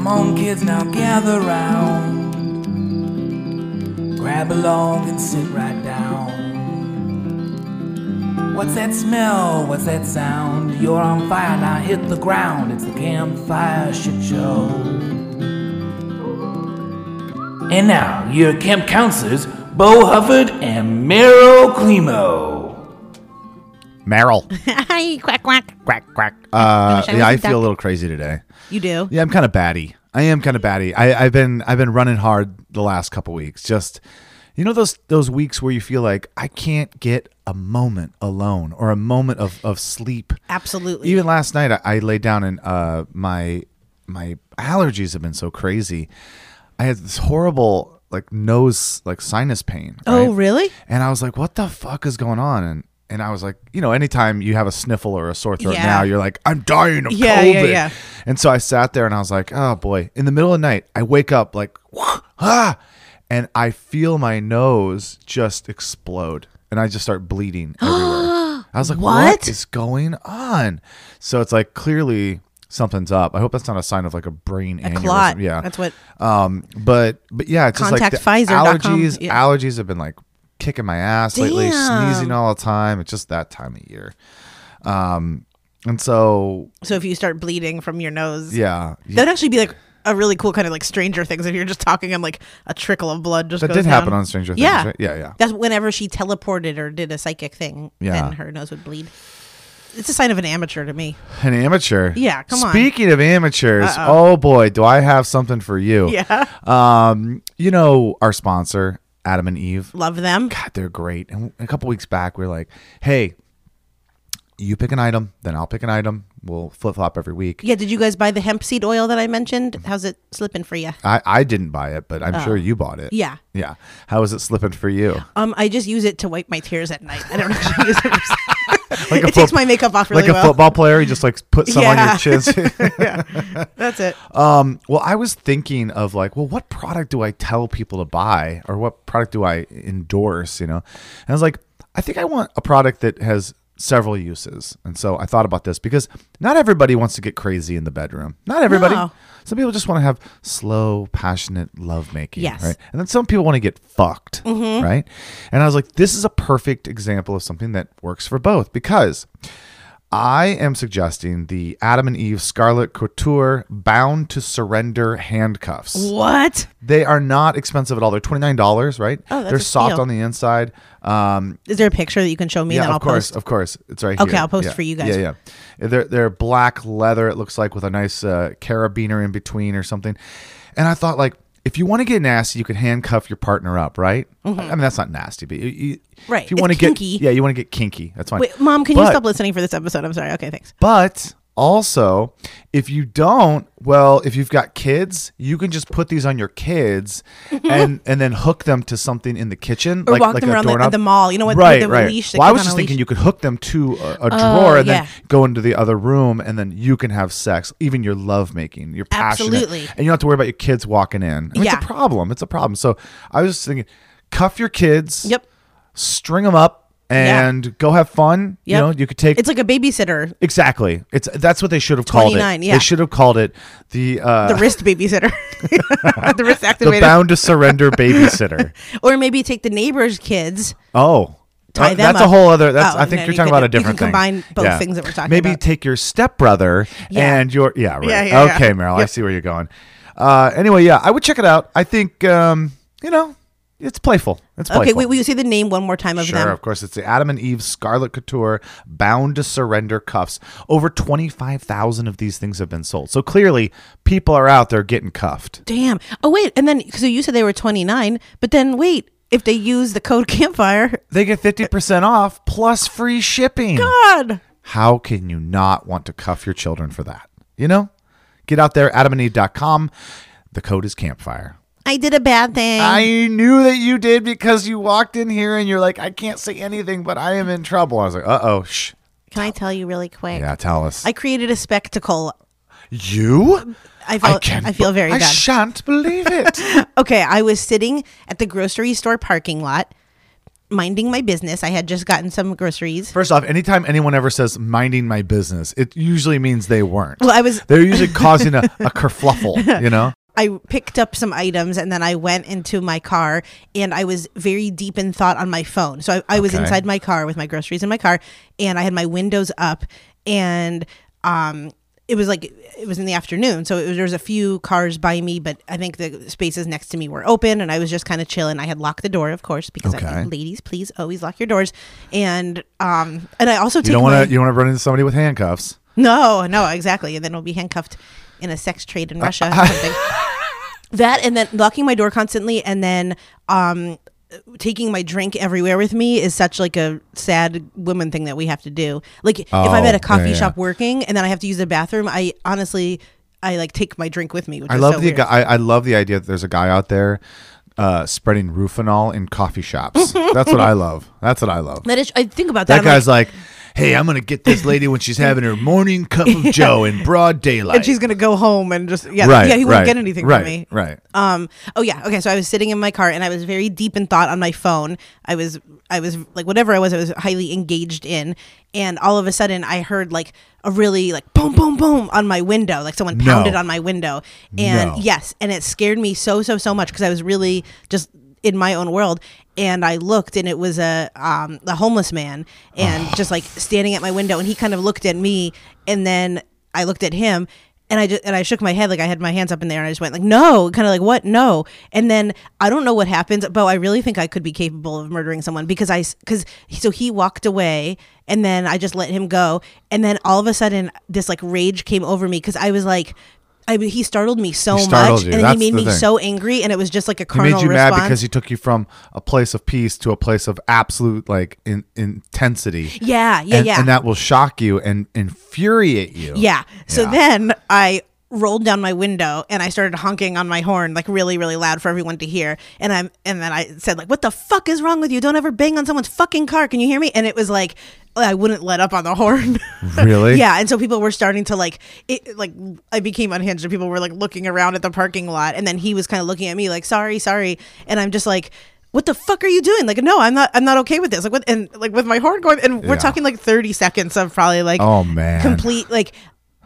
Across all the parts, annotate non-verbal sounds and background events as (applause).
Come on, kids, now gather round. Grab along and sit right down. What's that smell? What's that sound? You're on fire, now hit the ground. It's the campfire shit show. And now, your camp counselors, Bo Hufford and Meryl Climo. Meryl. (laughs) Hi, quack quack. quack quack. Uh, wish I yeah, was I a feel a little crazy today. You do? Yeah, I'm kind of batty. I am kind of batty. I, I've been I've been running hard the last couple weeks. Just you know those those weeks where you feel like I can't get a moment alone or a moment of, of sleep. Absolutely. Even last night, I, I laid down and uh, my my allergies have been so crazy. I had this horrible like nose like sinus pain. oh, really? And I was like, what the fuck is going on? And and I was like, you know, anytime you have a sniffle or a sore throat Yeah. now, you're like, I'm dying of Yeah, COVID. yeah, yeah. And so I sat there and I was like, oh boy. In the middle of the night, I wake up like, ah, and I feel my nose just explode. And I just start bleeding (gasps) everywhere. I was like, what What? is going on? So it's like clearly something's up. I hope that's not a sign of like a brain A aneurysm. clot. Yeah. That's what. Um, but but yeah, it's just like the allergies. Yeah. Allergies have been like kicking my ass lately, sneezing all the time. It's just that time of year. Um, and so So if you start bleeding from your nose, yeah, that'd actually be like a really cool kind of like Stranger Things. If you're just talking and like a trickle of blood just that did happen on Stranger Things. Yeah. right? yeah, yeah. That's whenever she teleported or did a psychic thing, Yeah. and her nose would bleed. It's a sign of an amateur to me. An amateur. Yeah, come on. Speaking of amateurs, Uh-oh. oh boy, do I have something for you. Yeah. Um, you know our sponsor, Adam and Eve. Love them. God, they're great. And a couple weeks back, we are like, hey, you pick an item, then I'll pick an item. We'll flip flop every week. Yeah, did you guys buy the hemp seed oil that I mentioned? How's it slipping for you? I, I didn't buy it, but I'm sure you bought it. Oh. Yeah. Yeah. How is it slipping for you? Um, I just use it to wipe my tears at night. I don't actually use it. Like a it takes my makeup off really like a well. football player, you just like put some on your chins. (laughs) yeah, that's it. um, well, I was thinking of like, well, what product do I tell people to buy, or what product do I endorse? You know, and I was like, I think I want a product that has several uses, and so I thought about this because not everybody wants to get crazy in the bedroom. Not everybody. No. Some people just want to have slow, passionate lovemaking. Yes. Right. And then some people want to get fucked. Mm-hmm. Right. And I was like, this is a perfect example of something that works for both because I am suggesting the Adam and Eve Scarlet Couture Bound to Surrender handcuffs. What? They are not expensive at all. They're twenty nine dollars, right? Oh, that's They're a soft steal. on the inside. Um, Is there a picture that you can show me yeah, that I'll post? of course, post? of course, it's right here. Okay, here. I'll post Yeah. for you guys. Yeah, yeah. They're they're black leather. It looks like with a nice uh, carabiner in between or something. And I thought like. If you want to get nasty, you could handcuff your partner up, right? I mean, that's not nasty, but you, you, Mm-hmm. Right. If you want to get, kinky. yeah, you want to get kinky. That's fine. Wait, mom, can you stop listening for this episode? I'm sorry. Okay, thanks. But also, if you don't, well, if you've got kids, you can just put these on your kids (laughs) and and then hook them to something in the kitchen, Or like, walk like them around the- doorknob. the mall, you know, with right, the right. leash well, I was just thinking you could hook them to a, a Oh, drawer and yeah. then go into the other room, and then you can have sex, even your love making, your passionate, Absolutely. and you don't have to worry about your kids walking in. I mean, Yeah. It's a problem. It's a problem. So I was just thinking, cuff your kids. Yep. String them up. Yeah. And go have fun. You know, you could take It's like a babysitter, Exactly. It's that's what they should have called it. 29, yeah. They should have called it the uh, the wrist babysitter, (laughs) the wrist the bound to surrender babysitter. (laughs) or maybe take the neighbor's kids. Oh. Tie Uh, them that's a whole other. That's Oh, I think no, you're you talking could- about a you can different thing. combine both things that we're talking Maybe about. take your stepbrother Yeah. and your yeah right. Yeah, yeah, yeah. okay, Meryl, I see where you're going. Uh, anyway, yeah, I would check it out. I think um, you know it's playful. It's playful. Okay, wait, will you say the name one more time of Sure, them? of course. It's the Adam and Eve Scarlet Couture Bound to Surrender cuffs. Over 25,000 of these things have been sold. So clearly, people are out there getting cuffed. Damn. Oh wait, and then so you said they were 29, but then wait, if they use the code (laughs) campfire, They get 50% off plus free shipping. God. How can you not want to cuff your children for that? You know? Get out there, adamandeve.com. The code is campfire. I did a bad thing. I knew that you did because you walked in here and you're like, I can't say anything, but I am in trouble. I was like, uh oh, shh. Can I tell you really quick? Yeah, tell us. I created a spectacle. you? I felt I, can't I feel very I bad. I shan't believe it. (laughs) okay, I was sitting at the grocery store parking lot minding my business. I had just gotten some groceries. First off, anytime anyone ever says minding my business, it usually means they weren't. Well, I was They're usually causing a, a kerfluffle, you know? (laughs) I picked up some items and then I went into my car and I was very deep in thought on my phone. So I, I was Okay. inside my car with my groceries in my car and I had my windows up and um it was like it was in the afternoon so it was, there was a few cars by me but i think the spaces next to me were open and i was just kind of chilling i had locked the door of course because I Okay. think ladies please always lock your doors and um and i also You don't want to you want to run into somebody with handcuffs. no, no, exactly. And then we'll be handcuffed in a sex trade in Russia or something. (laughs) that and then locking my door constantly and then um taking my drink everywhere with me is such like a sad woman thing that we have to do. Like if I'm Oh, at a coffee yeah, yeah. shop working and then I have to use the bathroom, I honestly I like take my drink with me. Which I is love so the guy. I, I love the idea that there's a guy out there uh, spreading rufinol in coffee shops. (laughs) That's what I love. That's what I love. That is, I think about that. That I'm guy's like, "Hey, I'm gonna get this lady when she's having her morning cup of (laughs) Joe in broad daylight." and she's gonna go home and just yeah, right, yeah. He right, won't get anything right, from me. Right. Um. Oh yeah. Okay. So I was sitting in my car and I was very deep in thought on my phone. I was, I was like whatever I was, I was highly engaged in. And all of a sudden, I heard like a really like boom, boom, boom on my window, like someone No. pounded on my window. And No. yes, and it scared me so, so, so much because I was really just in my own world. And I looked, and it was a um a homeless man, and (sighs) just like standing at my window, and he kind of looked at me, and then I looked at him, and I just and I shook my head like I had my hands up in the air and I just went like no, kind of like what no, and then I don't know what happens, but I really think I could be capable of murdering someone because I because so he walked away and then I just let him go, and then all of a sudden this like rage came over me because I was like. I, he startled me so He startled much, you. and That's he made the me thing. so angry, and it was just like a He carnal made you response. mad because he took you from a place of peace to a place of absolute like in, intensity. yeah, yeah, and, yeah. and that will shock you and infuriate you. Yeah. So Yeah. then I rolled down my window and I started honking on my horn like really really loud for everyone to hear. And I'm and then I said like what the fuck is wrong with you? Don't ever bang on someone's fucking car. Can you hear me? And it was like I wouldn't let up on the horn. (laughs) Really? yeah, and so people were starting to like it like I became unhinged and people were like looking around at the parking lot and then he was kind of looking at me like sorry, sorry. And I'm just like what the fuck are you doing? Like, no, I'm not. I'm not okay with this. Like, what? And like with my horn going, and we're Yeah. talking like 30 seconds of probably like, Oh, man. complete like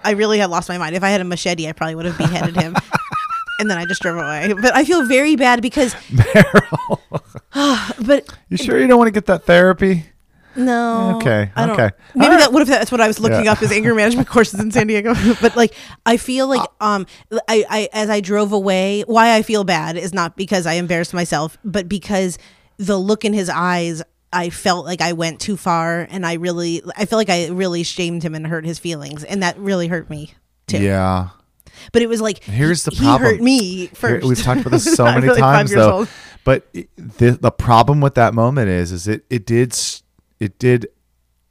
I really had lost my mind. If I had a machete, I probably would have beheaded him. (laughs) and then I just drove away. But I feel very bad because (laughs) (sighs) but You sure you don't want to get that therapy? No. Okay, I don't, okay. Maybe right. that what if that's what I was looking Yeah. up is anger (laughs) management courses in San Diego. (laughs) but like I feel like um I, I as I drove away, why I feel bad is not because I embarrassed myself, but because the look in his eyes I felt like I went too far and I really I feel like I really shamed him and hurt his feelings and that really hurt me too. Yeah. But it was like Here's the he problem. hurt me Here- first. we've talked about this (laughs) so many really times though. old. But it- the the problem with that moment is is it it did it did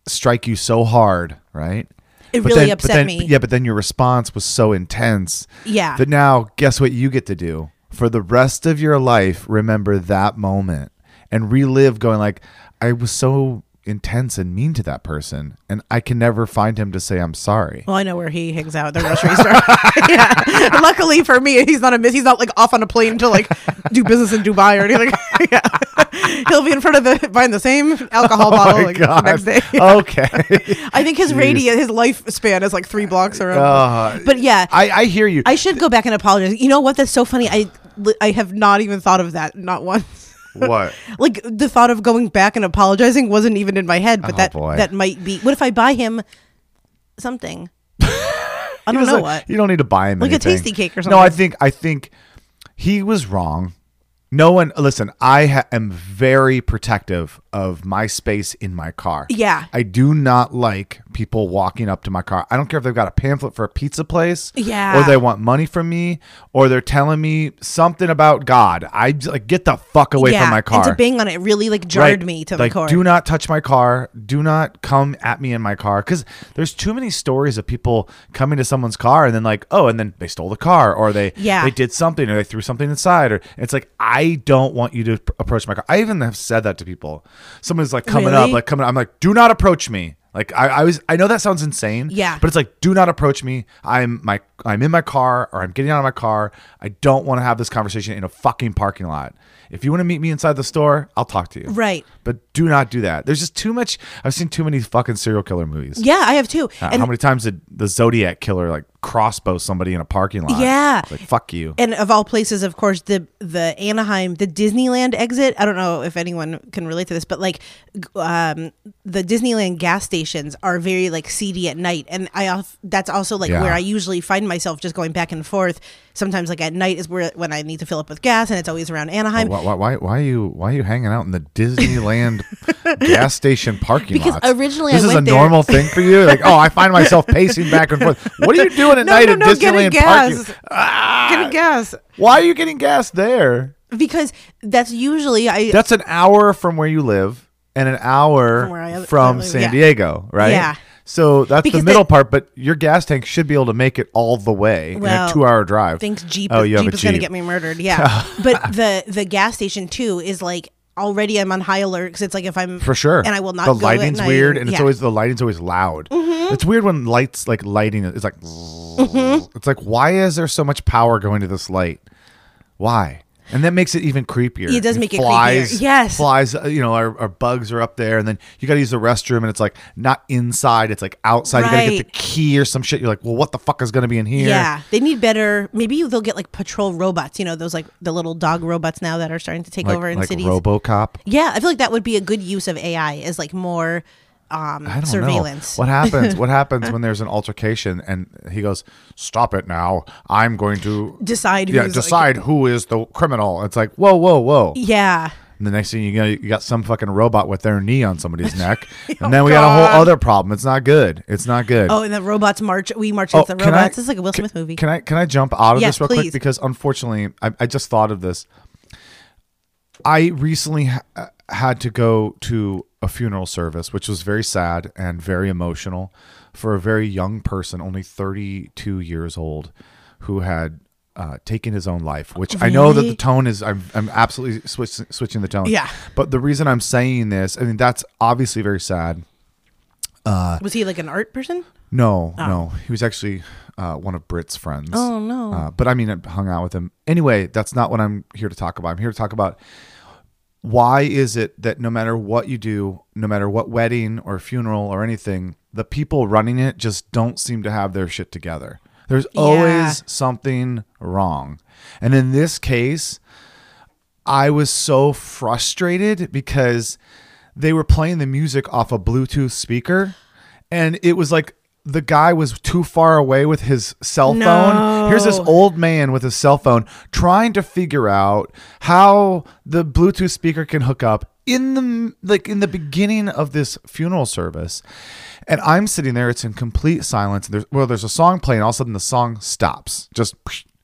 strike you so hard, right? It But really then- but upset then- me. Yeah, but then your response was so intense. Yeah. That now, guess what you get to do for the rest of your life? Remember that moment and relive going like, I was so intense and mean to that person, and I can never find him to say I'm sorry. Well, I know where he hangs out at the grocery store. (laughs) yeah. Luckily for me, he's not a miss. He's not like off on a plane to like do business in Dubai or anything. (laughs) yeah. He'll be in front of the buying the same alcohol bottle (laughs) Oh my like, the next day. Okay. I think his Jeez. radius, his lifespan is like three blocks around. Uh, but yeah, I, I hear you. I should go back and apologize. You know what? That's so funny. I I have not even thought of that. Not once. What? (laughs) Like the thought of going back and apologizing wasn't even in my head. But Oh, that boy. that might be. What if I buy him something? (laughs) I don't know what. You don't need to buy him Like a tasty cake or something. No, I think I think he was wrong. No one listen. I ha- am very protective of my space in my car. Yeah. I do not like people walking up to my car. I don't care if they've got a pamphlet for a pizza place, Yeah. or they want money from me, or they're telling me something about God. I j- like get the fuck away from my car. And to bang on it really like jarred Right. me to like, the core. Do not touch my car. Do not come at me in my car. Because there's too many stories of people coming to someone's car and then like, oh, and then they stole the car or they Yeah. they did something or they threw something inside or it's like I don't want you to approach my car. I even have said that to people. Someone's like coming up, like coming. I'm like, do not approach me. Like I, I was I know that sounds insane. Yeah. But it's like, do not approach me. I'm my I'm in my car or I'm getting out of my car. I don't want to have this conversation in a fucking parking lot. If you want to meet me inside the store, I'll talk to you. Right. But do not do that. There's just too much I've seen too many fucking serial killer movies. Yeah, I have too. Uh, And How many times did the Zodiac killer like crossbow somebody in a parking lot? Yeah. It's like fuck you. and of all places, of course, the the Anaheim, the Disneyland exit. I don't know if anyone can relate to this, but like, um, the Disneyland gas stations are very like seedy at night, and I that's also like Yeah. where I usually find myself just going back and forth. Sometimes like at night is where when I need to fill up with gas, and it's always around Anaheim. why, why, why, why are you why are you hanging out in the Disneyland (laughs) gas station parking lot? Because lots? originally this I is went a there- normal thing for you. Like, oh, I find (laughs) myself pacing back and forth. What are you doing at No, night no, at no, getting Disneyland parking? gas. Ah, Getting gas why are you getting gas there? because that's usually I. That's an hour from where you live and an hour From where I- from I live, San yeah. Diego, right? Yeah. So that's Because the middle part, but your gas tank should be able to make it all the way in Well, a two-hour drive. thinks Jeep, Oh, you have Jeep a is going to Jeep. get me murdered. Yeah, (laughs) but the the gas station too is like already I'm on high alert because it's like if I'm For sure. and I will not. The go lighting's at night. weird, and it's Yeah. Mm-hmm. always the lighting's always loud. It's weird when lights like lighting. It's like it's like why is there so much power going to this light? Why? And that makes it even creepier. It does make it flies, creepier. Yes. flies. uh, You know, our, our bugs are up there, and then you got to use the restroom, and it's like not inside; it's like outside. You got to get the key or some shit. You're like, well, what the fuck is going to be in here? Yeah, they need better. Maybe they'll get like patrol robots. You know, those like the little dog robots now that are starting to take like, over in like cities. RoboCop. yeah, I feel like that would be a good use of AI. Is like more um, I don't surveillance. know. What happens? what (laughs) happens when there's an altercation and he goes, "Stop it now! I'm going to (laughs) Decide Yeah, who's, like- decide who is the criminal." It's like, whoa, whoa, whoa. Yeah, And the next thing you got, you got some fucking robot with their knee on somebody's (laughs) neck, Oh, and then we got a whole other problem. It's not good. It's not good. Oh, and the robots march. We march Oh, with the can I- robots. it's like a Will can- Smith movie. Can I can I jump out of Yes, this real quick because unfortunately I, I just thought of this. I recently ha- had to go to a funeral service, which was very sad and very emotional for a very young person, only 32 years old, who had uh, taken his own life. Which I know that the tone is. I'm I'm absolutely switch, switching the tone. Yeah. But the reason I'm saying this, I mean, that's obviously very sad. Was he like an art person? No, no, he was actually uh, one of Brit's friends. Oh, no. Uh, but I mean, I hung out with him anyway. That's not what I'm here to talk about. I'm here to talk about why is it that no matter what you do, no matter what wedding or funeral or anything, the people running it just don't seem to have their shit together. There's Yeah. always something wrong, and in this case, I was so frustrated because they were playing the music off a Bluetooth speaker and it was like the guy was too far away with his cell phone. No. Here's this old man with his cell phone trying to figure out how the Bluetooth speaker can hook up in the like in the beginning of this funeral service. And I'm sitting there, it's in complete silence. There's well, there's a song playing, all of a sudden the song stops. Just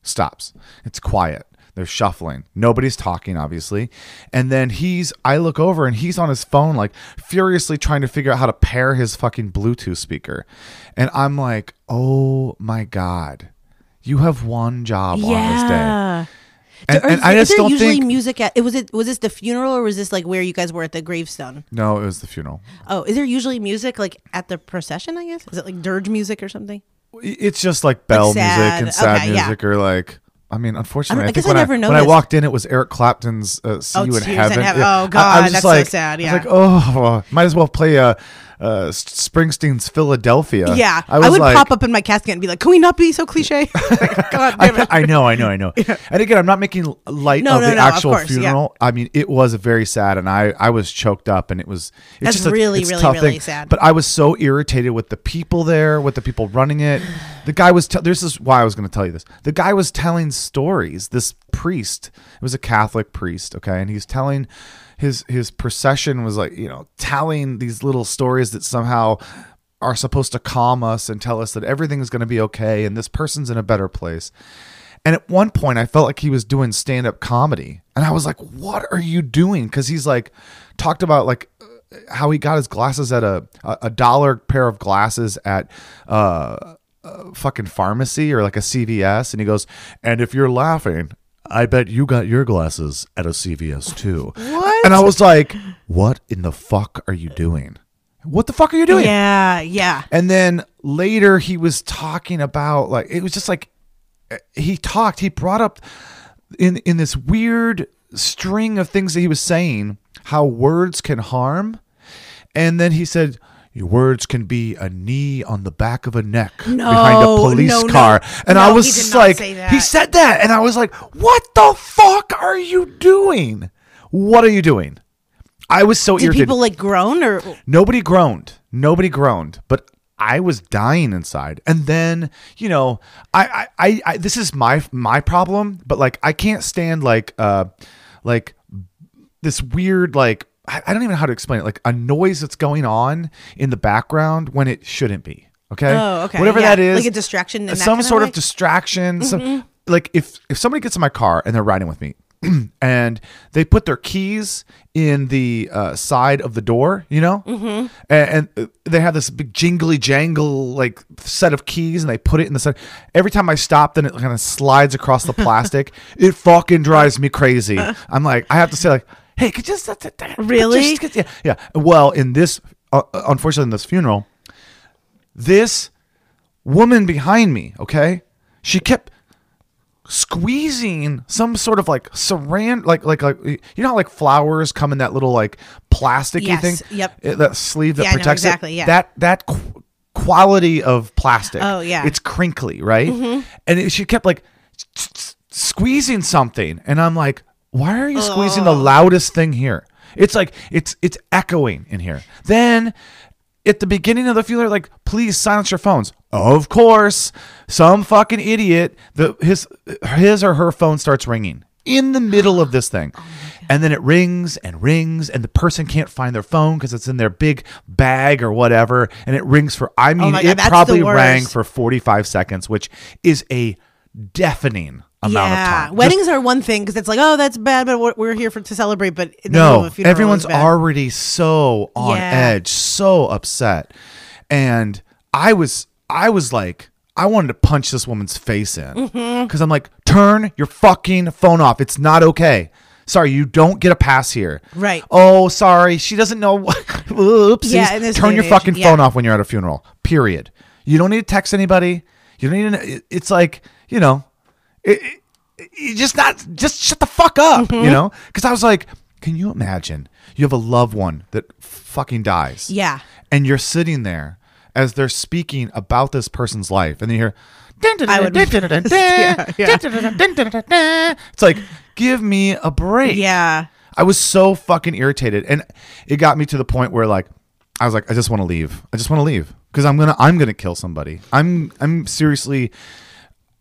stops. It's quiet. They're shuffling. Nobody's talking, obviously. And then he's, I look over and he's on his phone, like furiously trying to figure out how to pair his fucking Bluetooth speaker. And I'm like, oh my God, you have one job on this day. And, and is, I just there don't usually think. music at? It was it was this the funeral or was this like where you guys were at the gravestone? no, it was the funeral. Oh, is there usually music like at the procession? I guess is it like dirge music or something? It's just like bell music and sad Okay, yeah. music, or like. I mean, unfortunately, I I, don't- I think when I when I walked in, it was Eric Clapton's uh, "See Oh, You in Heaven." Yeah. Oh, God, that's just so like, sad, I was yeah. like, oh, might as well play uh, uh, Springsteen's "Philadelphia." Yeah, I, I, would like, pop up in my casket and be like, "Can we not be so cliche?" (laughs) God damn I, it. I know, I know, I know. And again, I'm not making light No, of no, the no, of actual course, yeah. funeral. I mean, it was very sad, and I, I was choked up, and it was. It's That's just a, really, it's really, tough really thing. sad. But I was so irritated with the people there, with the people running it. (sighs) The guy was. T- this is why I was going to tell you this. The guy was telling stories. This priest, it was a Catholic priest, okay, and he's telling. His his procession was like you know telling these little stories that somehow are supposed to calm us and tell us that everything's going to be okay and this person's in a better place. And at one point, I felt like he was doing stand up comedy. And I was like, what are you doing? Because he's like, talked about like uh, how he got his glasses at a, a, a dollar pair of glasses at, uh, uh, fucking pharmacy or like a CVS. And he goes, and if you're laughing, I bet you got your glasses at a CVS too. What? And I was like, what in the fuck are you doing? what the fuck are you doing? Yeah, yeah. And then later he was talking about like it was just like eh, he talked, he brought up in in this weird string of things that he was saying how words can harm. And then he said your words can be a knee on the back of a neck behind a police no, no. car. And I was he like, he said that. And I was like, what the fuck are you doing? What are you doing? I was so Did irritated. people like groan or Nobody groaned. Nobody groaned, but I was dying inside. And then, you know, I, I, I, I this is my my problem, but like I can't stand like uh like this weird like I, I don't even know how to explain it, like a noise that's going on in the background when it shouldn't be. Okay. Oh, okay. Whatever Yeah, that is. like a distraction some of sort? Mm-hmm. of distraction. Some, like if if somebody gets in my car and they're riding with me (clears throat) and they put their keys in the uh, side of the door, you know, mm-hmm. and, and uh, they have this big jingly jangle like set of keys, and they put it in the side. Every time I stop, then it kind of slides across the plastic. (laughs) it fucking drives me crazy. (laughs) I'm like, I have to say like, hey, could you just Really? just- yeah, yeah. Well, in this, uh, unfortunately, in this funeral, this woman behind me, okay, she kept squeezing some sort of like saran like like like you know how like flowers come in that little like plasticky Yes, thing yep. Uh, that sleeve that Yeah, protects exactly, it yeah. that that qu- quality of plastic Oh, yeah. Mm-hmm. it's crinkly right and it, she kept like s- s- squeezing something and i'm like why are you squeezing the loudest thing here it's like it's it's echoing in here then at the beginning of the funeral, like, please silence your phones. Of course, some fucking idiot, the his his or her phone starts ringing in the middle of this thing. (gasps) and then it rings and rings, and the person can't find their phone because it's in their big bag or whatever. And it rings for, I mean, my God, it probably rang for 45 seconds, which is a deafening amount yeah, of time. Just- weddings are one thing because it's like, oh, that's bad, but we're, we're here for to celebrate. But the middle of no everyone's already so on Yeah. edge so upset and i was i was like i wanted to punch this woman's face in because Mm-hmm. i'm like turn your fucking phone off it's not okay sorry you don't get a pass here Right. oh sorry she doesn't know (laughs) oopsies Yeah, turn your age, fucking yeah. phone off when you're at a funeral period you don't need to text anybody you don't need to it's like you know it, it- you just not just shut the fuck up Mm-hmm. you know because i was like can you imagine you have a loved one that fucking dies Yeah. and you're sitting there as they're speaking about this person's life and then you hear I would- Yeah, yeah. it's like give me a break Yeah. I was so fucking irritated, and it got me to the point where like I was like, I just want to leave. I just want to leave because I'm gonna I'm gonna kill somebody. I'm I'm seriously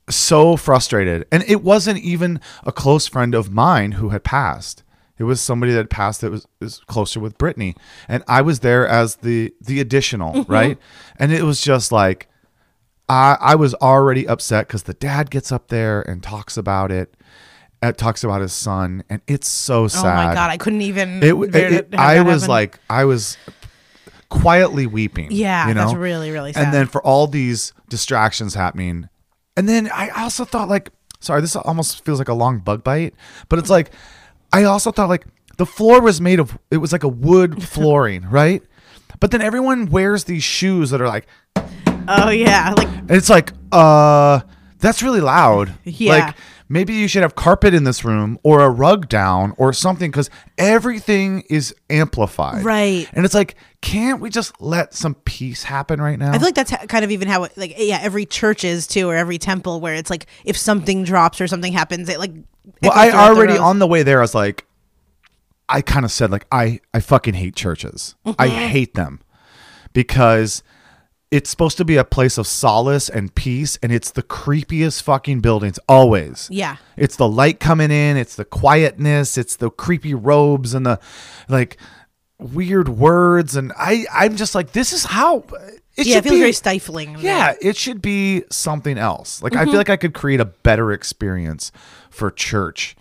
so frustrated, and it wasn't even a close friend of mine who had passed. It was somebody that passed that was, was closer with Brittany, and I was there as the the additional right, and it was just like. I, I was already upset because the dad gets up there and talks about it, uh, talks about his son, and it's so sad. Oh my god, I couldn't even. It, it, it- I was happen. like, I was quietly weeping. Yeah, you know? that's really, really sad. And then for all these distractions happening, and then I also thought like, sorry, this almost feels like a long bug bite, but it's like, I also thought like the floor was made of, it was like a wood (laughs) flooring, right? But then everyone wears these shoes that are like, oh yeah, like and it's like, uh, that's really loud. Yeah. Like maybe you should have carpet in this room or a rug down or something because everything is amplified. Right. And it's like, can't we just let some peace happen right now? I feel like that's kind of even how it, like yeah every church is too or every temple where it's like if something drops or something happens it like well, I throughout the already on the way there, I was like, I kind of said like, I I fucking hate churches. I Mm-hmm. hate them because it's supposed to be a place of solace and peace, and it's the creepiest fucking buildings always. Yeah. It's the light coming in, it's the quietness, it's the creepy robes and the like weird words and I I'm just like this is how it yeah it feels be very stifling yeah, it should be something else. Like I Mm-hmm. feel like I could create a better experience for church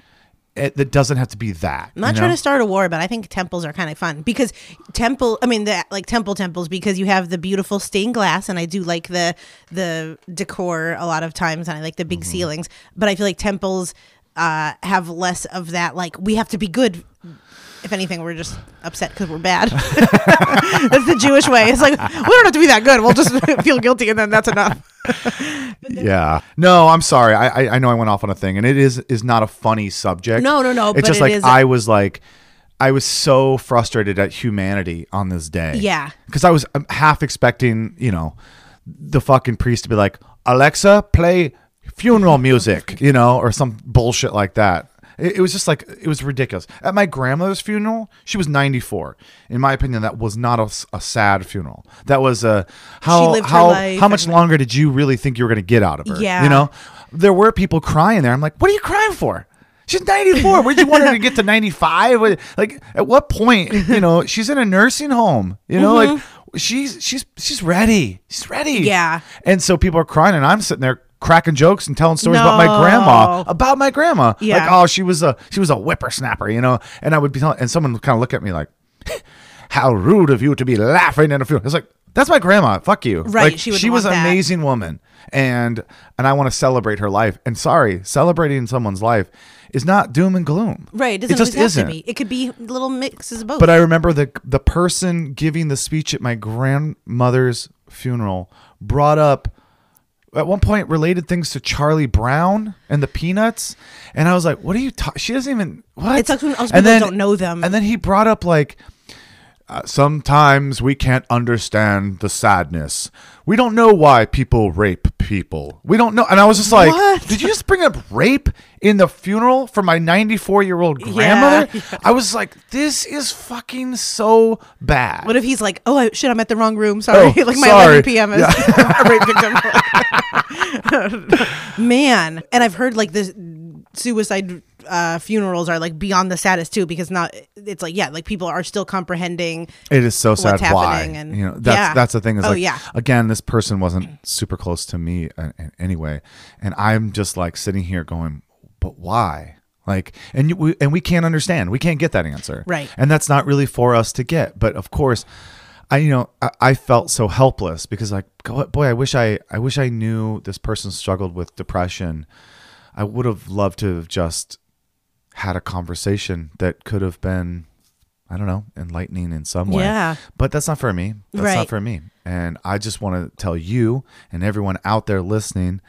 it, that doesn't have to be that. I'm not trying to start a war, but I think temples are kind of fun because temple. I mean, the like temple temples because you have the beautiful stained glass, and I do like the the decor a lot of times, and I like the Mm-hmm. big ceilings. But I feel like temples uh, have less of that. Like we have to be good if anything, we're just upset because we're bad. (laughs) that's the Jewish way. It's like we don't have to be that good. We'll just (laughs) feel guilty, and then that's enough. Yeah. No, I'm sorry. I, I I know I went off on a thing, and it is is not a funny subject. No, no, no, It's but just it like is- I was like, I was so frustrated at humanity on this day. Yeah. Because I was um, half expecting, you know, the fucking priest to be like, Alexa, play funeral music, you know, or some bullshit like that. It, it was just like it was ridiculous. At my grandmother's funeral, she was 94. In my opinion, that was not a, a sad funeral. That was a how how how much longer did you really think you were going to get out of her? Yeah. you know, there were people crying there. I'm like, what are you crying for? She's 94. Where'd you want her to get to 95? Like, at what point, you know, (laughs) she's in a nursing home, you know, like she's, she's, she's ready. She's ready. Mm-hmm. Yeah. And so people are crying and I'm sitting there cracking jokes and telling stories about my No. grandma, about my grandma. Yeah. Like, oh, she was a, she was a whippersnapper, you know? And I would be telling, and someone would kind of look at me like, (laughs) how rude of you to be laughing in a funeral. It's like, that's my grandma. Fuck you. Right, Like, she she was want an that. amazing woman. And and I want to celebrate her life. And sorry, celebrating someone's life is not doom and gloom. Right. It doesn't always have isn't. to be. It could be little mixes of both. But I remember the the person giving the speech at my grandmother's funeral brought up at one point related things to Charlie Brown and the Peanuts, and I was like, "What are you talking?" She doesn't even what. It sucks when And people don't know them. And then he brought up like. Uh, sometimes we can't understand the sadness. We don't know why people rape people. We don't know. And I was just like, What? did you just bring up rape in the funeral for my 94 year old grandmother? I was like, this is fucking so bad. what if he's like, "Oh I, shit, I'm at the wrong room. Sorry." Oh, (laughs) like my sorry. 11 p.m. is (laughs) a rape victim. (laughs) Man, and I've heard like this suicide uh, funerals are like beyond the saddest too because not it's like yeah like people are still comprehending It is so sad. Why? and- you know, that's yeah. that's the thing. Is Oh, like, yeah. again, this person wasn't super close to me uh, uh, anyway, and I'm just like sitting here going, but why? Like, and you, we, and we can't understand. We can't get that answer, Right. And that's not really for us to get. But of course, I you know I, I felt so helpless because like, boy, I wish I I wish I knew this person struggled with depression. I would have loved to have just had a conversation that could have been I don't know, enlightening in some way. Yeah. But that's not for me. That's Right. not for me. And I just want to tell you and everyone out there listening,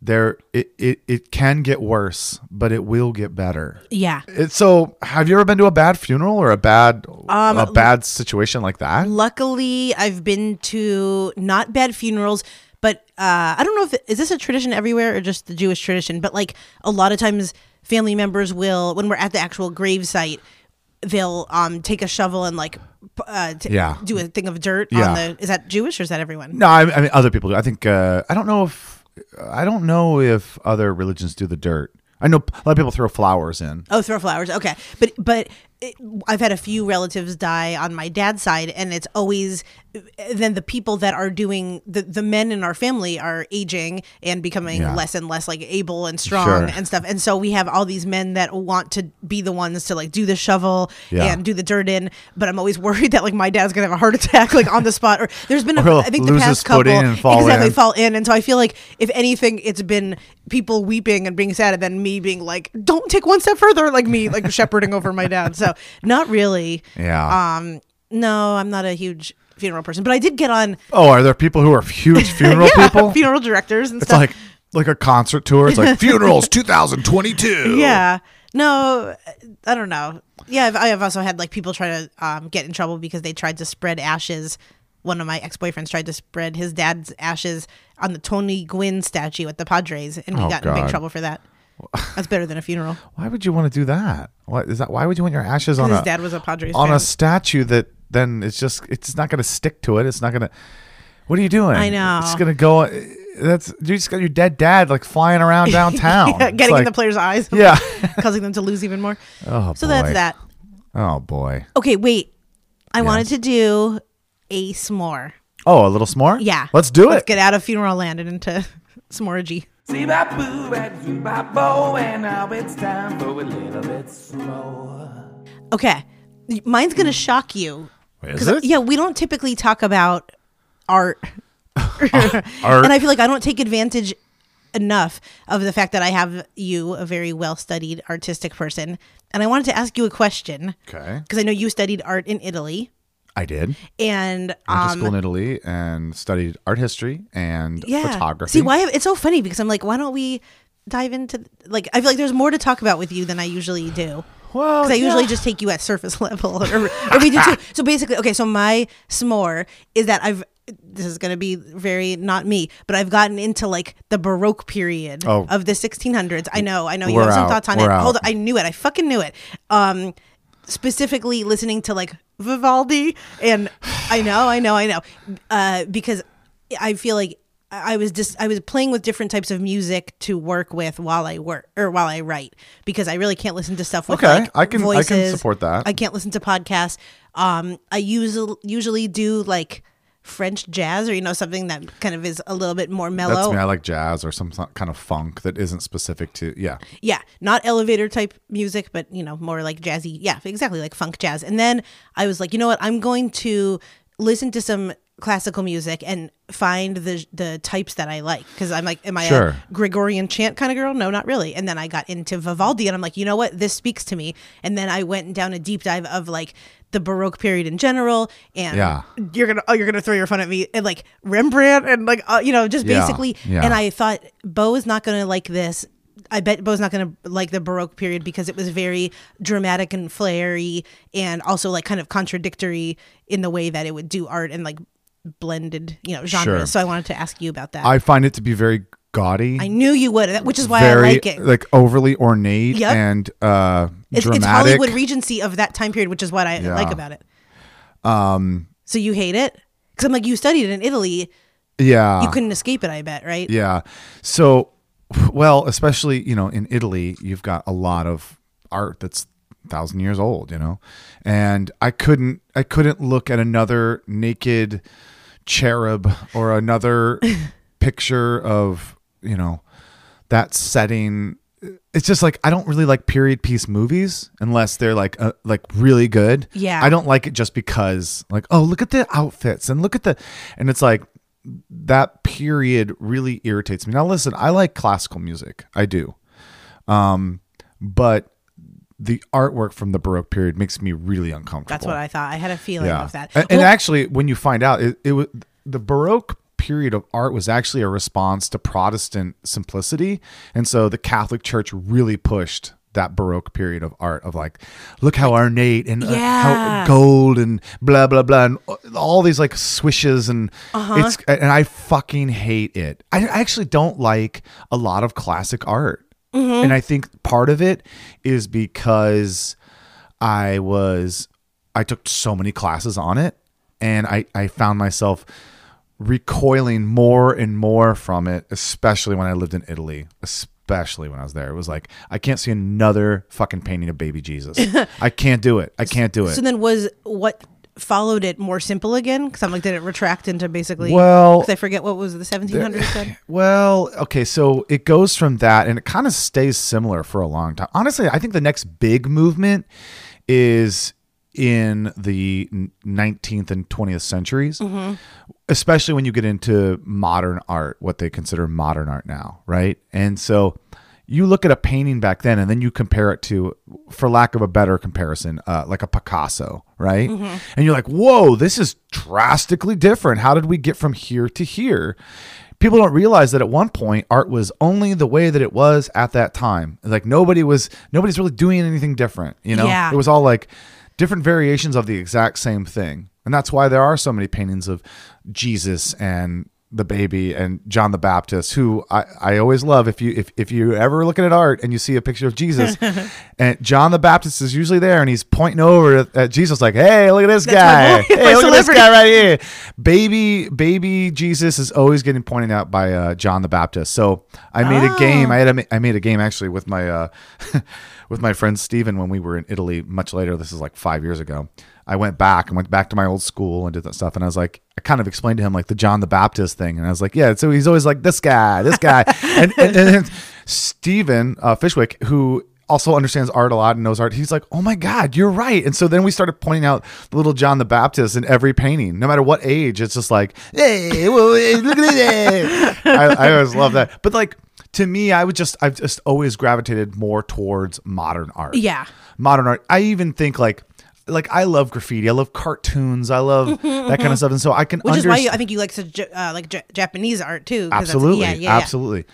there it, it, it can get worse, but it will get better. yeah It's so have you ever been to a bad funeral or a bad Um, a bad situation like that? luckily i've been to not bad funerals but uh, i don't know if is this a tradition everywhere or just the jewish tradition but like a lot of times family members will when we're at the actual grave site they'll um take a shovel and like uh t- Yeah. do a thing of dirt Yeah. on the is that jewish or is that everyone No, I, I mean other people do. I think uh, I don't know if I don't know if other religions do the dirt. I know a lot of people throw flowers in. Oh, throw flowers. Okay, but but it, I've had a few relatives die on my dad's side, and it's always then the people that are doing the the men in our family are aging and becoming Yeah. less and less like able and strong Sure. and stuff, and so we have all these men that want to be the ones to like do the shovel Yeah. and do the dirt in, but I'm always (laughs) worried that like my dad's gonna have a heart attack like on the spot, or there's been a, (laughs) I think the past couple and fall exactly in. fall in, and so I feel like if anything, it's been people weeping and being sad, and then me being like, "Don't take one step further," like me like shepherding over my dad. So not really. Yeah. Um. No, I'm not a huge funeral person, but I did get on oh, are there people who are huge (laughs) funeral yeah, people? funeral directors and It's stuff. like like a concert tour. It's like (laughs) funerals 2022. yeah. No, I don't know. Yeah, I've, I have also had like people try to um, get in trouble because they tried to spread ashes. One of my ex boyfriends tried to spread his dad's ashes on the Tony Gwynn statue at the Padres, and he Oh, got in big trouble for that. That's better than a funeral. Why would you want to do that? What is that? Why would you want your ashes on His a dad was a Padres on fan. a statue that then it's just it's not going to stick to it. It's not going to. What are you doing? I know. It's going to go. That's you just got your dead dad like flying around (laughs) downtown. Yeah, getting like- in the players' eyes, (laughs) Yeah. (laughs) causing them to lose even more. oh, So that's that. Oh boy. Okay, wait. I wanted to do a s'more. Oh, a little s'more. Yeah. Let's do it. Let's get out of funeral land and into s'moregy. See bop boo bop zoo bop bo, and now it's time for a little bit slow. Okay. Mine's going to shock you. Is 'Cause, it? Yeah, we don't typically talk about art. (laughs) Art. And I feel like I don't take advantage enough of the fact that I have you, a very well studied artistic person, and I wanted to ask you a question Okay. because I know you studied art in Italy, I did. and I went to um, school in Italy and studied art history and yeah. photography. See, why it's so funny because I'm like, why don't we dive into like I feel like there's more to talk about with you than I usually do. Well, Because I usually yeah. just take you at surface (laughs) level, or, or we do too. So basically, okay. So my s'more is that I've. This is going to be very not me, but I've gotten into like the Baroque period Oh. of the 1600s. I know, I know you We're have some out. thoughts on We're it. out. Hold on, I knew it. I fucking knew it. Um, specifically listening to like Vivaldi, and I know, I know, I know, uh, because I feel like I was just I was playing with different types of music to work with while I work or while I write because I really can't listen to stuff with Okay, like I can- I can support that. I can't listen to podcasts. Um, I usually usually do like French jazz or you know something that kind of is a little bit more mellow. That's me. I like jazz or some some kind of funk that isn't specific to. Yeah. Yeah, not elevator type music, but you know, more like jazzy. Yeah, exactly, like funk jazz. And then I was like, you know what? I'm going to listen to some classical music and find the the types that I like because I'm like, am I Sure. a Gregorian chant kind of girl? No, not really. And then I got into Vivaldi, and I'm like, you know what? This speaks to me. And then I went down a deep dive of like the Baroque period in general, and Yeah. you're gonna oh you're gonna throw your fun at me and like Rembrandt and like uh, you know just Yeah, basically. yeah. And I thought Bo is not gonna like this. I bet Bo's not going to like the Baroque period because it was very dramatic and flary and also like kind of contradictory in the way that it would do art and like blended, you know, genres. Sure. So I wanted to ask you about that. I find it to be very gaudy. I knew you would, which is why very I like it. like overly ornate Yep. and uh it's, dramatic. it's Hollywood Regency of that time period, which is what I Yeah. like about it. Um, so you hate it because I'm like you studied it in Italy, yeah. you couldn't escape it. I bet, right? Yeah. So, well, especially you know in Italy, you've got a lot of art that's thousand years old, you know, and I couldn't I couldn't look at another naked cherub or another (laughs) picture of you know that setting. It's just like I don't really like period piece movies unless they're like uh, like really good. Yeah. I don't like it just because like oh look at the outfits and look at the and it's like that period really irritates me. Now listen, I like classical music. I do. Um but the artwork from the baroque period makes me really uncomfortable. That's what I thought. I had a feeling yeah. of that. And, and Well, actually when you find out it, it was the baroque period of art was actually a response to Protestant simplicity. And so the Catholic Church really pushed that baroque period of art of like look how ornate and uh, Yeah. how gold and blah blah blah and all these like swishes and Uh-huh. it's and I fucking hate it. I actually don't like a lot of classic art. Mm-hmm. And I think part of it is because I was I took so many classes on it and I I found myself recoiling more and more from it, especially when I lived in Italy, especially when I was there. It was like I can't see another fucking painting of baby Jesus. (laughs) I can't do it. I can't do it. So then was what followed it more simple again? Because I'm like, did it retract into basically? Well- I forget what was the 1700s then. Well, okay, so it goes from that and it kind of stays similar for a long time. Honestly, I think the next big movement is in the 19th and 20th centuries, mm-hmm. especially when you get into modern art, what they consider modern art now, right? And so you look at a painting back then and then you compare it to, for lack of a better comparison, uh, like a Picasso, right? And you're like, whoa, this is drastically different. How did we get from here to here? People don't realize that at one point art was only the way that it was at that time. Like nobody was nobody's really doing anything different, you know? Yeah. It was all like different variations of the exact same thing. And that's why there are so many paintings of Jesus and the baby and John the Baptist, who I, I always love. If you if, if you ever looking at art and you see a picture of Jesus, (laughs) and John the Baptist is usually there and he's pointing over at, at Jesus like, "Hey, look at this my guy! hey, (laughs) look at this guy right here!" Baby baby Jesus is always getting pointed out by uh, John the Baptist. So I made a game. I had a, I made a game actually with my uh, (laughs) with my friend Steven when we were in Italy much later. This is like five years ago. I went back and went back to my old school and did that stuff. And I was like, I kind of explained to him like the John the Baptist thing. And I was like, yeah, so he's always like this guy, this guy. (laughs) and, and, and Steven uh, Fishwick, who also understands art a lot and knows art. He's like, "Oh my god, you're right." And so then we started pointing out little John the Baptist in every painting, no matter what age. It's just like, "Hey, whoa, hey, look at that!" I, I always love that. But like to me, I would just I've just always gravitated more towards modern art. Yeah. modern art. I even think like. Like I love graffiti, I love cartoons, I love that kind of stuff, and so I can Which is why you, I think you like such, uh, like J- Japanese art too. absolutely. yeah, yeah, yeah. absolutely.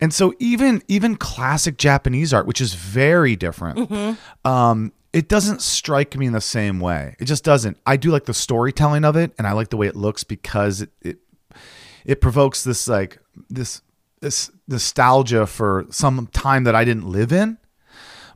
And so even even classic japanese art which is very different Mm-hmm. um it doesn't strike me in the same way. It just doesn't. I do like the storytelling of it and i like the way it looks because it it, it provokes this like this this nostalgia for some time that i didn't live in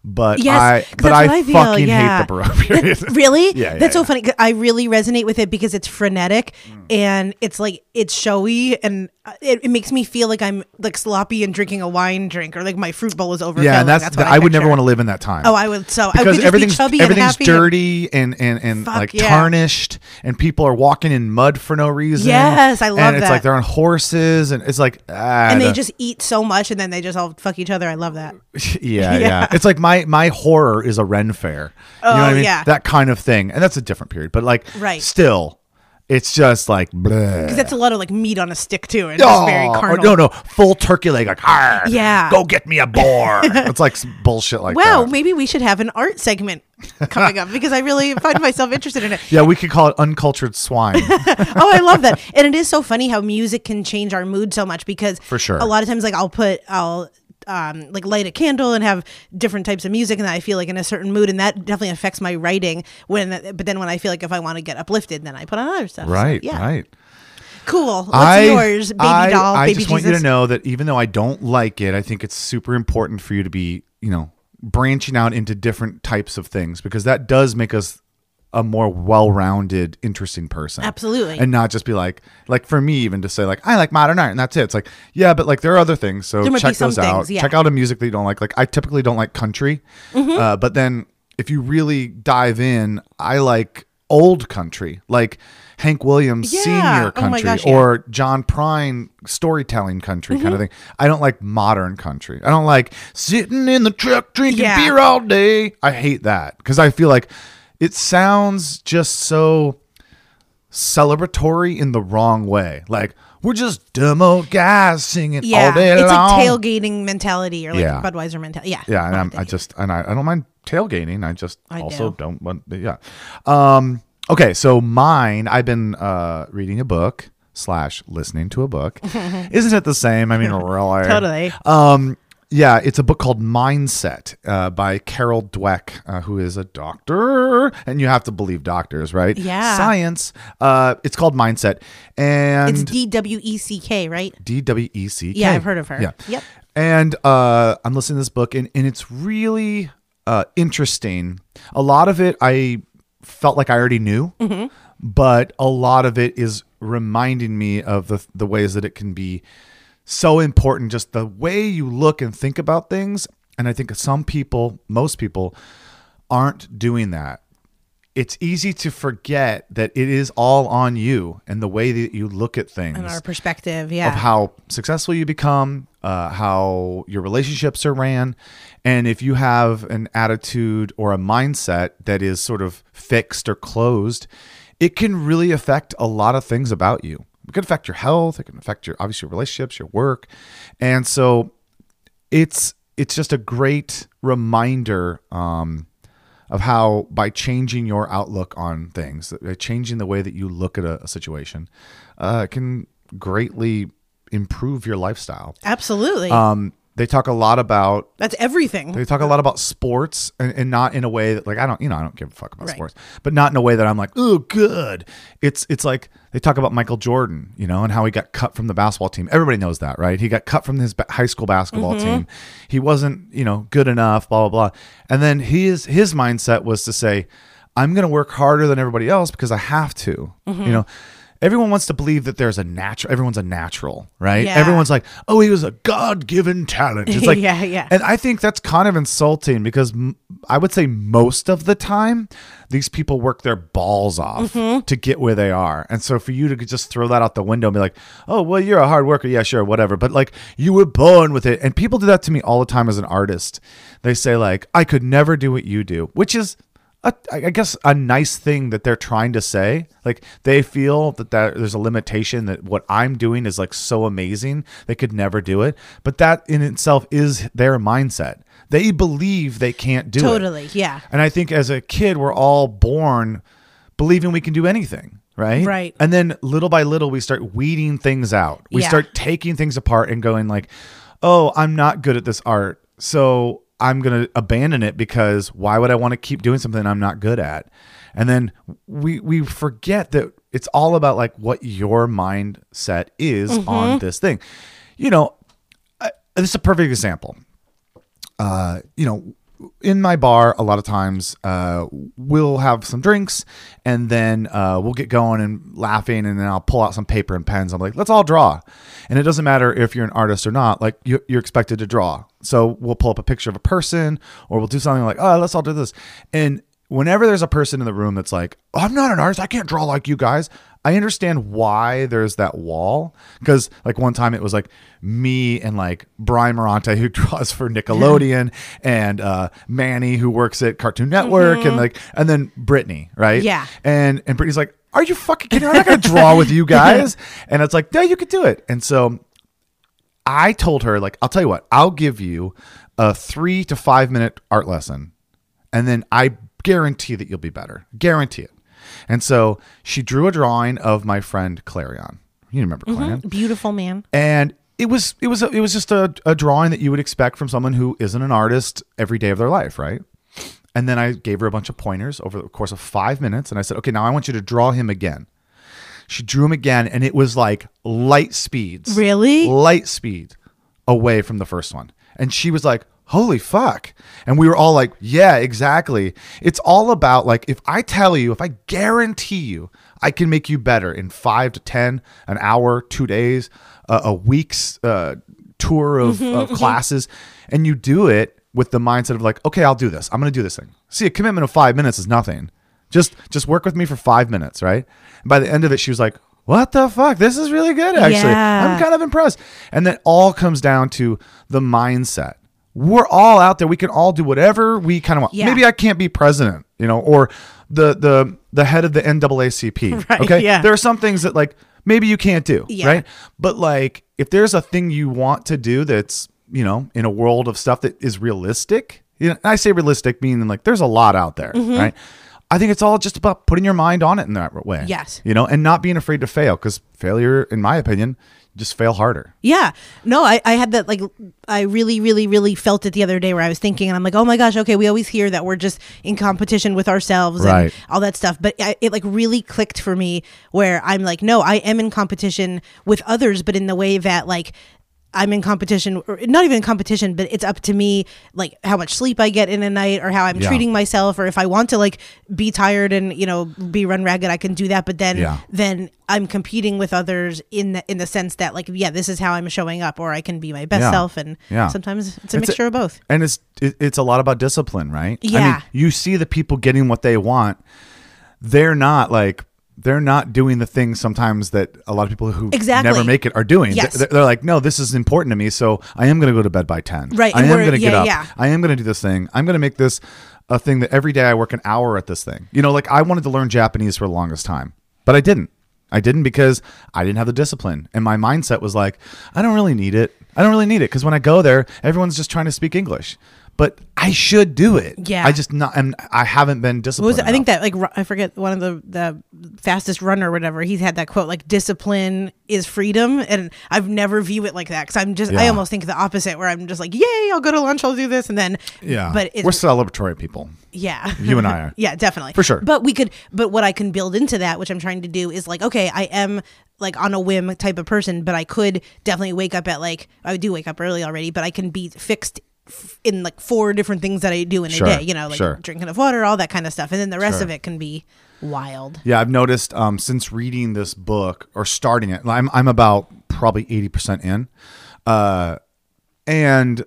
but Yes, i but i, I feel, fucking yeah. hate the baroque period (laughs) really? Yeah, yeah, That's so funny. I really resonate with it because it's frenetic Mm. and it's like it's showy and uh, it, it makes me feel like I'm like sloppy and drinking a wine drink or like my fruit bowl is over. yeah and that's, what I, would never want to live in that time Oh, I would. So I would because just everything's be chubby everything's and happy. dirty and and and Fuck, like yeah. tarnished, and people are walking in mud for no reason. Yes, I love And it's like they're on horses, and it's like ah, and they the- just eat so much and then they just all fuck each other. I love that. (laughs) yeah, yeah (laughs) Yeah. It's like my my my horror is a Ren fair. you know what oh, I Oh, mean? yeah. that kind of thing, and that's a different period. But like, Right. still, it's just like. Because that's a lot of like meat on a stick too, and very Oh, or carnal. no, no, full turkey leg, like, "Arr, Yeah. go get me a boar. (laughs) it's like bullshit like Wow, that. maybe we should have an art segment coming up because I really find (laughs) myself interested in it. Yeah, we could call it uncultured swine. (laughs) oh, I love that. And it is so funny how music can change our mood so much because For sure. a lot of times like I'll put I'll um, like light a candle and have different types of music and I feel like in a certain mood and that definitely affects my writing when but then when I feel like if I want to get uplifted then I put on other stuff. So, right, yeah. right. Cool. What's I, yours, baby I, doll, I baby just Jesus? want you to know that even though I don't like it, I think it's super important for you to be, you know, branching out into different types of things because that does make us a more well-rounded, interesting person. Absolutely. and not just be like, like for me, even to say like I like modern art and that's it. It's like, yeah, but like there are other things. So There might be check those out. yeah. Check out a music that you don't like. Like I typically don't like country, Mm-hmm. uh, but then if you really dive in, I like old country, like Hank Williams Yeah. senior Oh country gosh, yeah. or John Prine storytelling country kind Mm-hmm. of thing. I don't like modern country. I don't like sitting in the truck drinking beer all day. I hate that because I feel like it sounds just so celebratory in the wrong way. Like we're just demo guys singing yeah, all day it's long. like tailgating mentality or like Yeah. Budweiser mentality. Yeah, Yeah, and I'm, I just and I, I don't mind tailgating. I just I also do. not want. Yeah. Um. Okay, so mine. I've been uh reading a book slash listening to a book. (laughs) Isn't it the same? I mean, really. (laughs) Totally. Um. Yeah, it's a book called Mindset uh, by Carol Dweck, uh, who is a doctor, and you have to believe doctors, right? Yeah. Science. Uh, it's called Mindset, and it's D W E C K, right? D W E C K. Yeah, I've heard of her. Yeah. Yep. And uh, I'm listening to this book, and, and it's really uh, interesting. A lot of it I felt like I already knew, Mm-hmm. but a lot of it is reminding me of the the ways that it can be so important. Just the way you look and think about things. And I think some people, most people, aren't doing that. It's easy to forget that it is all on you and the way that you look at things And our perspective, yeah. of how successful you become, uh, how your relationships are ran, and if you have an attitude or a mindset that is sort of fixed or closed, it can really affect a lot of things about you. It can affect your health. It can affect your obviously your relationships, your work, and so it's it's just a great reminder um, of how by changing your outlook on things, by changing the way that you look at a, a situation, uh, it can greatly improve your lifestyle. Absolutely. Um, they talk a lot about That's everything. they talk a lot about sports and, and not in a way that like I don't you know I don't give a fuck about Right. sports, but not in a way that I'm like oh good. It's it's like they talk about Michael Jordan, you know, and how he got cut from the basketball team. Everybody knows that, right? He got cut from his ba- high school basketball Mm-hmm. team. He wasn't you know good enough, blah blah blah. And then his his mindset was to say, I'm going to work harder than everybody else because I have to, Mm-hmm. you know. Everyone wants to believe that there's a natural everyone's a natural right? Yeah. everyone's like oh he was a god-given talent. It's like (laughs) Yeah, yeah. and i think that's kind of insulting because m- i would say most of the time these people work their balls off Mm-hmm. to get where they are. And so for you to just throw that out the window and be like oh well you're a hard worker. Yeah sure whatever. But like you were born with it. And people do that to me all the time as an artist. They say like i could never do what you do which is a, I guess a nice thing that they're trying to say. Like they feel that, that there's a limitation that what I'm doing is like so amazing they could never do it. But that in itself is their mindset. They believe they can't do it. Totally. Yeah. And I think as a kid, we're all born believing we can do anything, right? Right. And then little by little, we start weeding things out. We Yeah. start taking things apart and going like, "Oh, I'm not good at this art, so I'm gonna abandon it because why would I want to keep doing something I'm not good at?" And then we we forget that it's all about like what your mindset is Mm-hmm. on this thing. You know, I, this is a perfect example uh, you know, in my bar, a lot of times uh, we'll have some drinks and then uh, we'll get going and laughing, and then I'll pull out some paper and pens. I'm like, let's all draw. And it doesn't matter if you're an artist or not, like you, you're expected to draw. So we'll pull up a picture of a person or we'll do something like, oh, let's all do this. And whenever there's a person in the room that's like, oh, I'm not an artist, I can't draw like you guys. I understand why there's that wall because like one time it was like me and like Brian Morante who (laughs) draws for Nickelodeon and uh, Manny who works at Cartoon Network and like and then Brittany right Yeah. and and Brittany's like are you fucking kidding I'm not gonna draw with you (laughs) guys and it's like no you could do it and so I told her like I'll tell you what I'll give you a three to five minute art lesson and then I guarantee that you'll be better. Guarantee it. And so she drew a drawing of my friend Clarion. You remember mm-hmm. Clarion? Beautiful man. And it was it was a, it was just a, a drawing that you would expect from someone who isn't an artist every day of their life, right? And then I gave her a bunch of pointers over the course of five minutes, and I said, "Okay, now I want you to draw him again." She drew him again, and it was like light speeds Really? light speed away from the first one. And she was like, holy fuck. And we were all like, yeah, exactly. It's all about like, if I tell you, if I guarantee you, I can make you better in five to 10, an hour, two days, uh, a week's uh, tour of, of classes, and you do it with the mindset of like, okay, I'll do this. I'm going to do this thing. See, a commitment of five minutes is nothing. Just, just work with me for five minutes, right? And by the end of it, she was like, what the fuck? This is really good, actually. Yeah. I'm kind of impressed. And then all comes down to the mindset. We're all out there. We can all do whatever we kind of want. Yeah. Maybe I can't be president, you know, or the the the head of the NAACP. (laughs) Right, okay, yeah. there are some things that like maybe you can't do, Yeah. right? But like if there's a thing you want to do that's you know in a world of stuff that is realistic, you know, I say realistic meaning like there's a lot out there, Mm-hmm. right? I think it's all just about putting your mind on it in that way. Yes. You know, and not being afraid to fail because failure, in my opinion, just fail harder. Yeah. No, I, I had that like I really, really, really felt it the other day where I was thinking and I'm like, oh my gosh, okay, we always hear that we're just in competition with ourselves Right. and all that stuff. But I, it like really clicked for me where I'm like, no, I am in competition with others, but in the way that like I'm in competition, or not even in competition, but it's up to me, like how much sleep I get in a night, or how I'm Yeah. treating myself, or if I want to like be tired and you know be run ragged, I can do that. But then, Yeah. then I'm competing with others in the in the sense that like, yeah, this is how I'm showing up, or I can be my best Yeah. self, and Yeah. sometimes it's a It's a- mixture of both. And it's it, it's a lot about discipline, right? I mean, Yeah. you see the people getting what they want. They're not like they're not doing the things sometimes that a lot of people who Exactly. never make it are doing. Yes. They're, they're like, no, this is important to me, so I am going to go to bed by ten. Right, I am going to get up. yeah. I am going to do this thing. I'm going to make this a thing that every day I work an hour at this thing. You know, like I wanted to learn Japanese for the longest time, but I didn't. I didn't because I didn't have the discipline. And my mindset was like, I don't really need it. I don't really need it because when I go there, everyone's just trying to speak English. But I should do it. Yeah. I just not and I haven't been What disciplined. was it? I think that like I forget one of the the fastest runner or whatever. He's had that quote like discipline is freedom, and I've never view it like that because I'm just I almost think the opposite where I'm just like yay I'll go to lunch I'll do this and then Yeah. but we're celebratory people. yeah You and I are. (laughs) yeah definitely For sure. but we could but what I can build into that which I'm trying to do is like okay I am like on a whim type of person but I could definitely wake up at like I do wake up early already but I can be fixed f- in like four different things that I do in Sure, a day. You know, like sure. drinking of water, all that kind of stuff, and then the rest Sure. of it can be wild. Yeah, I've noticed um, since reading this book or starting it, I'm I'm about probably eighty percent in, uh, and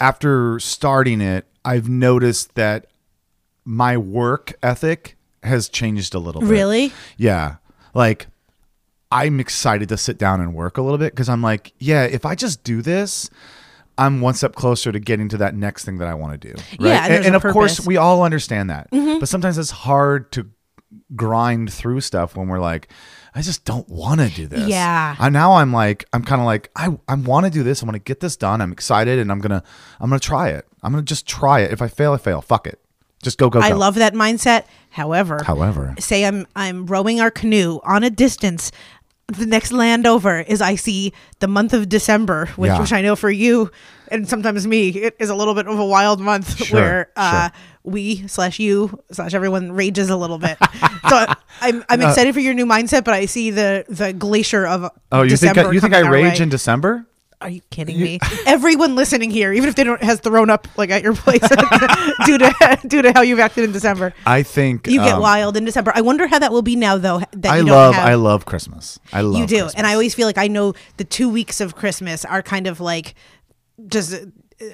after starting it, I've noticed that my work ethic has changed a little bit. Really? Yeah, like I'm excited to sit down and work a little bit because I'm like, yeah, if I just do this. I'm one step closer to getting to that next thing that I want to do. Right? Yeah, and and of course, purpose. Mm-hmm. we all understand that. But sometimes it's hard to grind through stuff when we're like, I just don't want to do this. Yeah. And now I'm like, I'm kind of like, I, I want to do this. I want to get this done. I'm excited and I'm to, I'm to try it. I'm to just try it. If I fail, I fail. Fuck it. Just go, go, go. I love that mindset. However, However, say I'm I'm rowing our canoe on a distance. The next land over is I see the month of December, which, Yeah. which I know for you and sometimes me, it is a little bit of a wild month Sure, where uh, sure. we slash you slash everyone rages a little bit. (laughs) so I'm I'm excited for your new mindset, but I see the the glacier of Uh, oh, you December think I, you think I rage in December? Are you kidding me? (laughs) Everyone listening here, even if they don't has thrown up like at your place (laughs) due to (laughs) due to how you've acted in December. I think You get um, wild in December. I wonder how that will be now, though. That I love, have, I love Christmas. I love. you do, Christmas. and I always feel like I know the two weeks of Christmas are kind of like just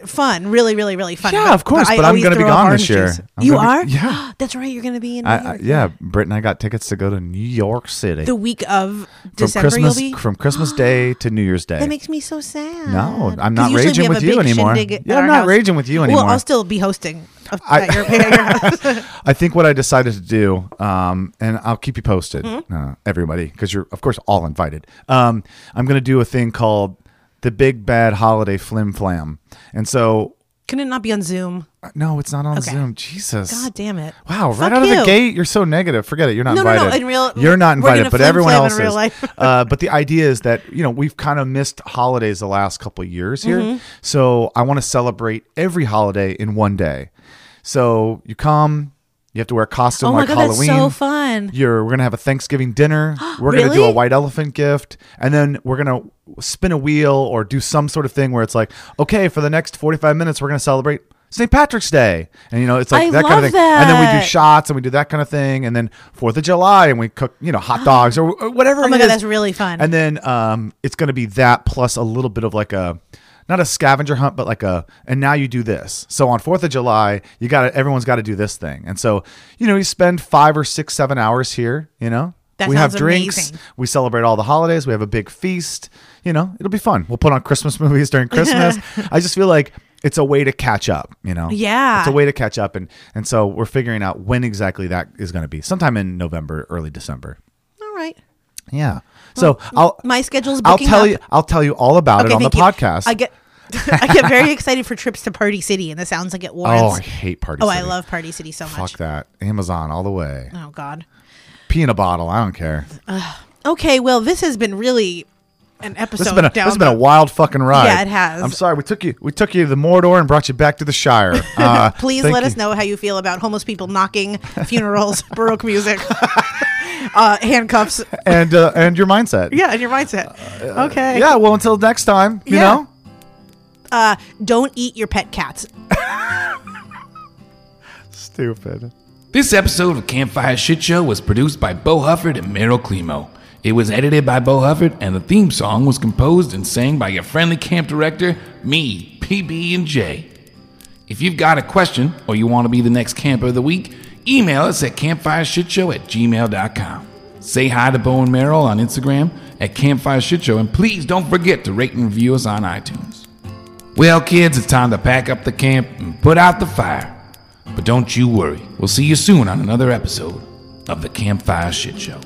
fun, really, really, really fun. Yeah, of course, I but I'm always gonna be gone this year. You are? be- yeah. (gasps) that's right. You're going to be in. New I, I, yeah, Britt and I got tickets to go to New York City the week of from December. Christmas from Christmas Day (gasps) to New Year's Day. That makes me so sad. No, I'm not raging with you anymore. Yeah, I'm not house. raging with you anymore. Well. I'll still be hosting I- your, at your house. (laughs) I think what I decided to do, um, and I'll keep you posted, Mm-hmm. uh, everybody, because you're of course all invited. Um, I'm going to do a thing called the Big Bad Holiday Flim Flam, and so Can it not be on Zoom? uh, no, it's not on Okay. Zoom. Jesus, God damn it! Wow, right Fuck out of the gate, you're so negative. Forget it. You're not No, no, no, invited. in real- you're not invited, but everyone else is. (laughs) uh, but the idea is that you know we've kind of missed holidays the last couple of years here, Mm-hmm. so I want to celebrate every holiday in one day. So you come, you have to wear a costume Oh my like god, Halloween. that's so fun. You're we're gonna have a Thanksgiving dinner. (gasps) We're gonna do a white elephant gift, and then we're gonna spin a wheel or do some sort of thing where it's like, okay, for the next 45 minutes, we're gonna celebrate St. Patrick's Day, and you know it's like I that kind of thing. And then we do shots and we do that kind of thing, and then Fourth of July and we cook you know hot (gasps) dogs or, or whatever. Oh my god, is. that's really fun. And then um, it's gonna be that plus a little bit of like a. Not a scavenger hunt, but like a, and now you do this. So on Fourth of July, you got everyone's got to do this thing, and so you know you spend five or six, seven hours here. You know, That we have drinks. amazing. We celebrate all the holidays. We have a big feast. You know, it'll be fun. We'll put on Christmas (laughs) movies during (laughs) Christmas. I just feel like it's a way to catch up. You know, Yeah. it's a way to catch up, and and so we're figuring out when exactly that is going to be. Sometime in November, early December. All right. Yeah. So I'll My schedule's I'll tell up. you I'll tell you all about it on the you. podcast. I get (laughs) I get very excited for trips to Party City, and this sounds like it (laughs) was oh. I hate party. City. Oh, I love Party City so much. Fuck that. Amazon all the way. Oh God. Pee in a bottle. I don't care. Okay, well, this has been really an episode. This has been a down this has been a wild fucking ride. Yeah, it has. I'm sorry we took you we took you to the Mordor and brought you back to the Shire. (laughs) Uh, Please let you. us know how you feel about homeless people knocking funerals, baroque music, uh, handcuffs. and uh, and your mindset. Yeah, and your mindset. Okay. Yeah. Well, until next time. You Yeah. know. Uh, don't eat your pet cats. (laughs) Stupid. This episode of Campfire Shit Show was produced by Bo Hufford and Meryl Climo. It was edited by Bo Hufford, and the theme song was composed and sang by your friendly camp director, me, PB and J. If you've got a question or you want to be the next camper of the week, email us at campfireshitshow at gmail.com. Say hi to Bo and Meryl on Instagram at Campfire Shit Show, and please don't forget to rate and review us on iTunes. Well, kids, it's time to pack up the camp and put out the fire. But don't you worry, we'll see you soon on another episode of the Campfire Shit Show.